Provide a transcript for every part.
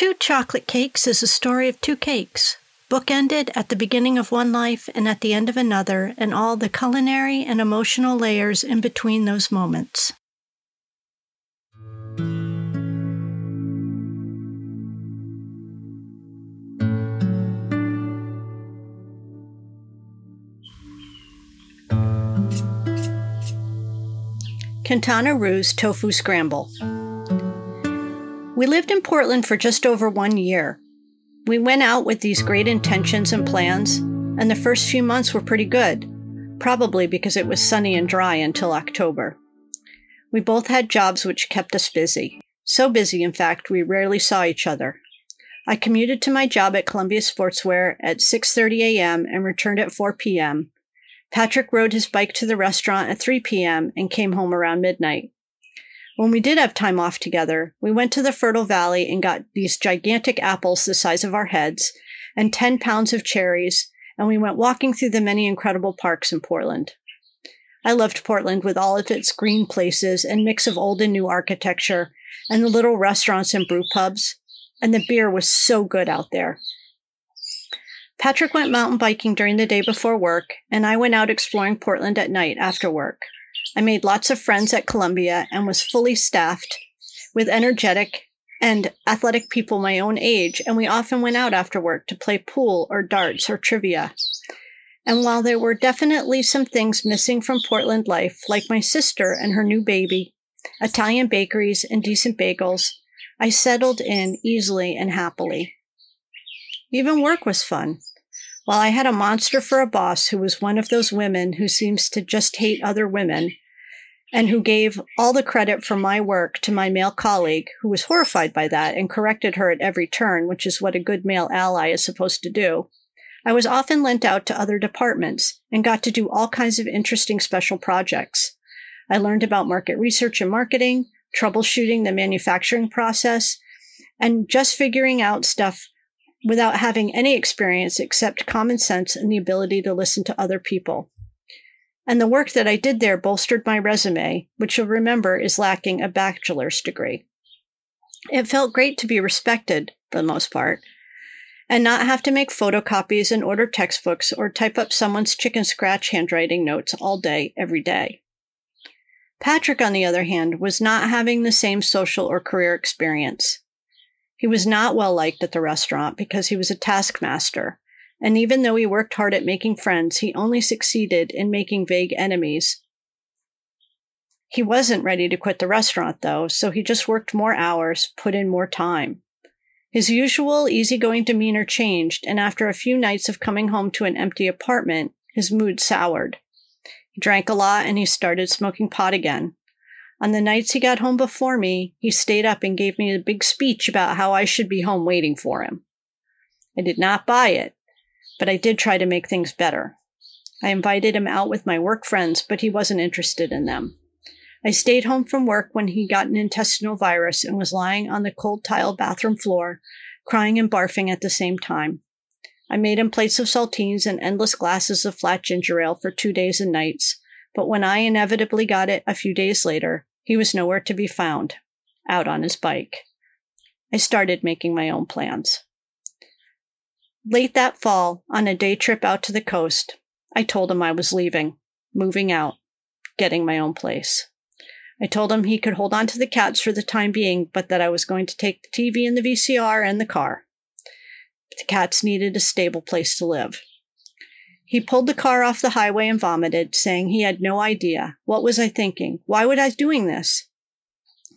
Two Chocolate Cakes is a story of two cakes, bookended at the beginning of one life and at the end of another, and all the culinary and emotional layers in between those moments. Quintana Roo's Tofu Scramble. We lived in Portland for just over one year. We went out with these great intentions and plans, and the first few months were pretty good, probably because it was sunny and dry until October. We both had jobs which kept us busy. So busy, in fact, we rarely saw each other. I commuted to my job at Columbia Sportswear at 6:30 a.m. and returned at 4 p.m. Patrick rode his bike to the restaurant at 3 p.m. and came home around midnight. When we did have time off together, we went to the fertile valley and got these gigantic apples the size of our heads and 10 pounds of cherries, and we went walking through the many incredible parks in Portland. I loved Portland with all of its green places and mix of old and new architecture and the little restaurants and brew pubs, and the beer was so good out there. Patrick went mountain biking during the day before work, and I went out exploring Portland at night after work. I made lots of friends at Columbia and was fully staffed with energetic and athletic people my own age, and we often went out after work to play pool or darts or trivia. And while there were definitely some things missing from Portland life, like my sister and her new baby, Italian bakeries, and decent bagels, I settled in easily and happily. Even work was fun. While I had a monster for a boss who was one of those women who seems to just hate other women, and who gave all the credit for my work to my male colleague, who was horrified by that and corrected her at every turn, which is what a good male ally is supposed to do. I was often lent out to other departments and got to do all kinds of interesting special projects. I learned about market research and marketing, troubleshooting the manufacturing process, and just figuring out stuff without having any experience except common sense and the ability to listen to other people. And the work that I did there bolstered my resume, which you'll remember is lacking a bachelor's degree. It felt great to be respected, for the most part, and not have to make photocopies and order textbooks or type up someone's chicken scratch handwriting notes all day, every day. Patrick, on the other hand, was not having the same social or career experience. He was not well liked at the restaurant because he was a taskmaster, and even though he worked hard at making friends, he only succeeded in making vague enemies. He wasn't ready to quit the restaurant, though, so he just worked more hours, put in more time. His usual easygoing demeanor changed, and after a few nights of coming home to an empty apartment, his mood soured. He drank a lot and he started smoking pot again. On the nights he got home before me, he stayed up and gave me a big speech about how I should be home waiting for him. I did not buy it, but I did try to make things better. I invited him out with my work friends, but he wasn't interested in them. I stayed home from work when he got an intestinal virus and was lying on the cold tile bathroom floor, crying and barfing at the same time. I made him plates of saltines and endless glasses of flat ginger ale for two days and nights, but when I inevitably got it a few days later, he was nowhere to be found, out on his bike. I started making my own plans. Late that fall, on a day trip out to the coast, I told him I was leaving, moving out, getting my own place. I told him he could hold on to the cats for the time being, but that I was going to take the TV and the VCR and the car. The cats needed a stable place to live. He pulled the car off the highway and vomited, saying he had no idea. What was I thinking? Why would I doing this?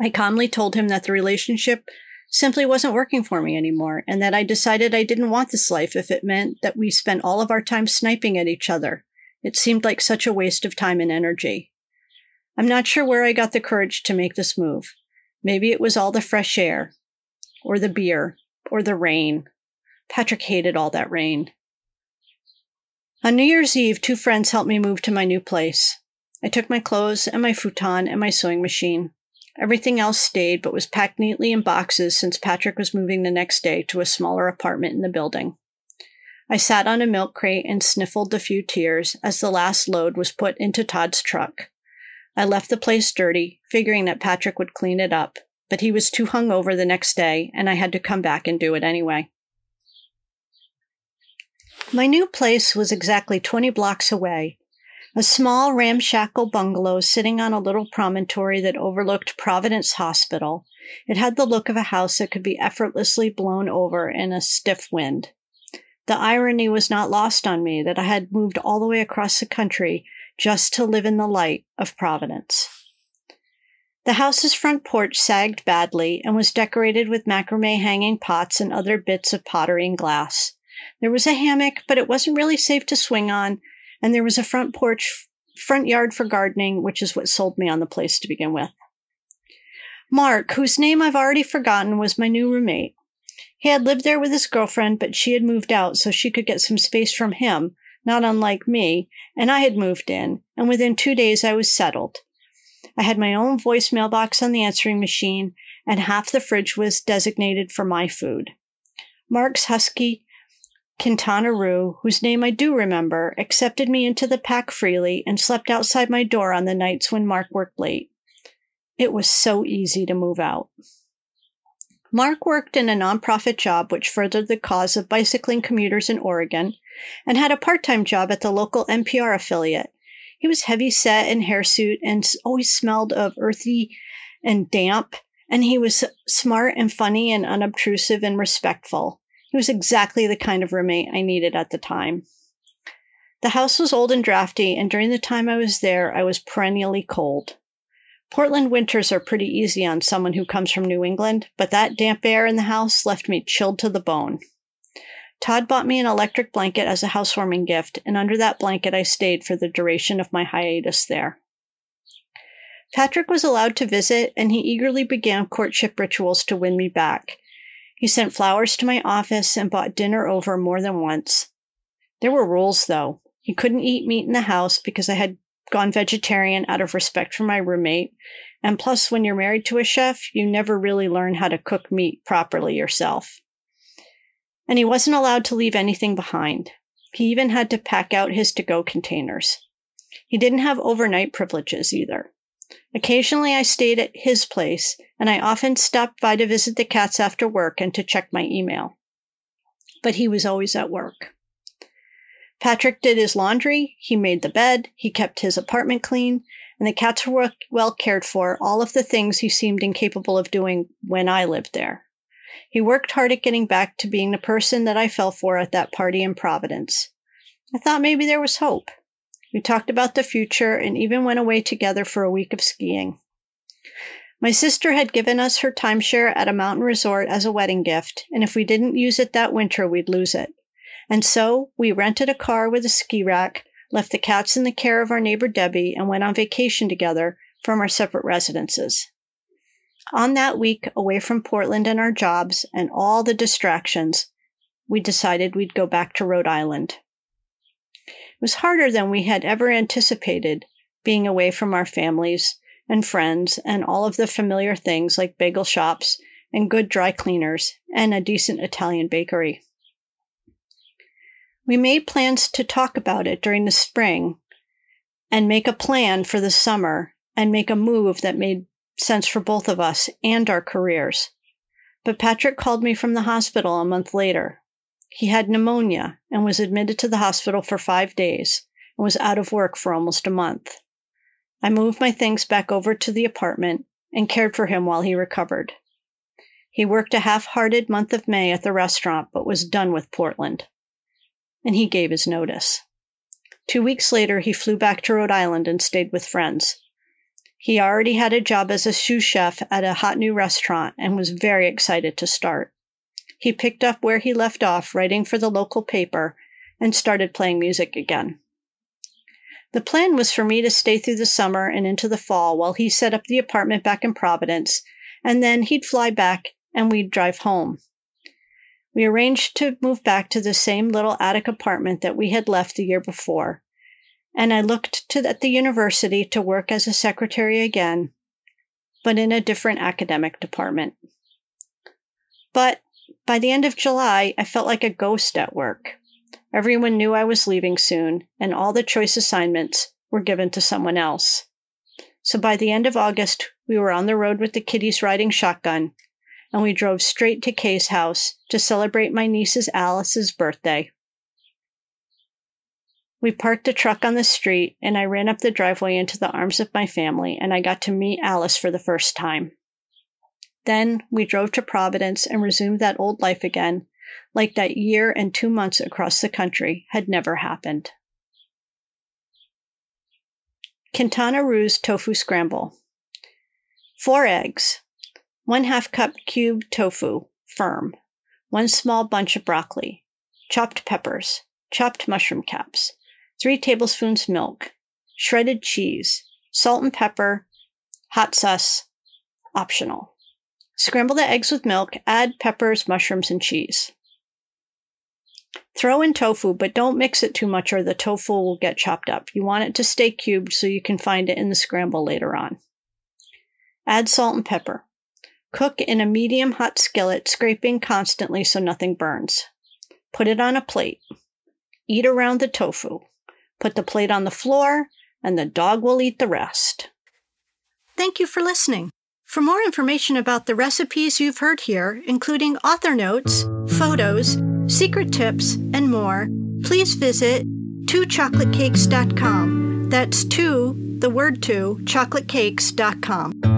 I calmly told him that the relationship simply wasn't working for me anymore, and that I decided I didn't want this life if it meant that we spent all of our time sniping at each other. It seemed like such a waste of time and energy. I'm not sure where I got the courage to make this move. Maybe it was all the fresh air, or the beer, or the rain. Patrick hated all that rain. On New Year's Eve, two friends helped me move to my new place. I took my clothes and my futon and my sewing machine. Everything else stayed, but was packed neatly in boxes since Patrick was moving the next day to a smaller apartment in the building. I sat on a milk crate and sniffled the few tears as the last load was put into Todd's truck. I left the place dirty, figuring that Patrick would clean it up, but he was too hungover the next day, and I had to come back and do it anyway. My new place was exactly 20 blocks away, a small ramshackle bungalow sitting on a little promontory that overlooked Providence Hospital. It had the look of a house that could be effortlessly blown over in a stiff wind. The irony was not lost on me that I had moved all the way across the country just to live in the light of Providence. The house's front porch sagged badly and was decorated with macrame hanging pots and other bits of pottery and glass. There was a hammock, but it wasn't really safe to swing on, and there was a front porch, front yard for gardening, which is what sold me on the place to begin with. Mark, whose name I've already forgotten, was my new roommate. He had lived there with his girlfriend, but she had moved out so she could get some space from him, not unlike me, and I had moved in, and within two days I was settled. I had my own voicemail box on the answering machine, and half the fridge was designated for my food. Mark's husky Quintana Roo, whose name I do remember, accepted me into the pack freely and slept outside my door on the nights when Mark worked late. It was so easy to move out. Mark worked in a nonprofit job which furthered the cause of bicycling commuters in Oregon and had a part time job at the local NPR affiliate. He was heavy set in hirsute and always smelled of earthy and damp, and he was smart and funny and unobtrusive and respectful. He was exactly the kind of roommate I needed at the time. The house was old and drafty, and during the time I was there, I was perennially cold. Portland winters are pretty easy on someone who comes from New England, but that damp air in the house left me chilled to the bone. Todd bought me an electric blanket as a housewarming gift, and under that blanket I stayed for the duration of my hiatus there. Patrick was allowed to visit, and he eagerly began courtship rituals to win me back. He sent flowers to my office and bought dinner over more than once. There were rules, though. He couldn't eat meat in the house because I had gone vegetarian out of respect for my roommate. And plus, when you're married to a chef, you never really learn how to cook meat properly yourself. And he wasn't allowed to leave anything behind. He even had to pack out his to go containers. He didn't have overnight privileges either. Occasionally, I stayed at his place, and I often stopped by to visit the cats after work and to check my email. But he was always at work. Patrick did his laundry, he made the bed, he kept his apartment clean, and the cats were well cared for, all of the things he seemed incapable of doing when I lived there. He worked hard at getting back to being the person that I fell for at that party in Providence. I thought maybe there was hope. We talked about the future and even went away together for a week of skiing. My sister had given us her timeshare at a mountain resort as a wedding gift, and if we didn't use it that winter, we'd lose it. And so we rented a car with a ski rack, left the cats in the care of our neighbor Debbie, and went on vacation together from our separate residences. On that week, away from Portland and our jobs and all the distractions, we decided we'd go back to Rhode Island. It was harder than we had ever anticipated, being away from our families and friends and all of the familiar things like bagel shops and good dry cleaners and a decent Italian bakery. We made plans to talk about it during the spring and make a plan for the summer and make a move that made sense for both of us and our careers. But Patrick called me from the hospital a month later. He had pneumonia and was admitted to the hospital for five days and was out of work for almost a month. I moved my things back over to the apartment and cared for him while he recovered. He worked a half hearted month of May at the restaurant, but was done with Portland and he gave his notice. Two weeks later, he flew back to Rhode Island and stayed with friends. He already had a job as a sous chef at a hot new restaurant and was very excited to start. He picked up where he left off, writing for the local paper, and started playing music again. The plan was for me to stay through the summer and into the fall while he set up the apartment back in Providence, and then he'd fly back and we'd drive home. We arranged to move back to the same little attic apartment that we had left the year before, and I looked to at the university to work as a secretary again, but in a different academic department. But by the end of July, I felt like a ghost at work. Everyone knew I was leaving soon, and all the choice assignments were given to someone else. So by the end of August, we were on the road with the kiddies riding shotgun, and we drove straight to Kay's house to celebrate my niece's Alice's birthday. We parked the truck on the street, and I ran up the driveway into the arms of my family, and I got to meet Alice for the first time. Then we drove to Providence and resumed that old life again, like that year and two months across the country had never happened. Quintana Roo's Tofu Scramble. Four eggs, one half cup cubed tofu, firm, one small bunch of broccoli, chopped peppers, chopped mushroom caps, three tablespoons milk, shredded cheese, salt and pepper, hot sauce, optional. Scramble the eggs with milk, add peppers, mushrooms, and cheese. Throw in tofu, but don't mix it too much or the tofu will get chopped up. You want it to stay cubed so you can find it in the scramble later on. Add salt and pepper. Cook in a medium hot skillet, scraping constantly so nothing burns. Put it on a plate. Eat around the tofu. Put the plate on the floor, and the dog will eat the rest. Thank you for listening. For more information about the recipes you've heard here, including author notes, photos, secret tips, and more, please visit twochocolatecakes.com. That's two, the word two, chocolatecakes.com.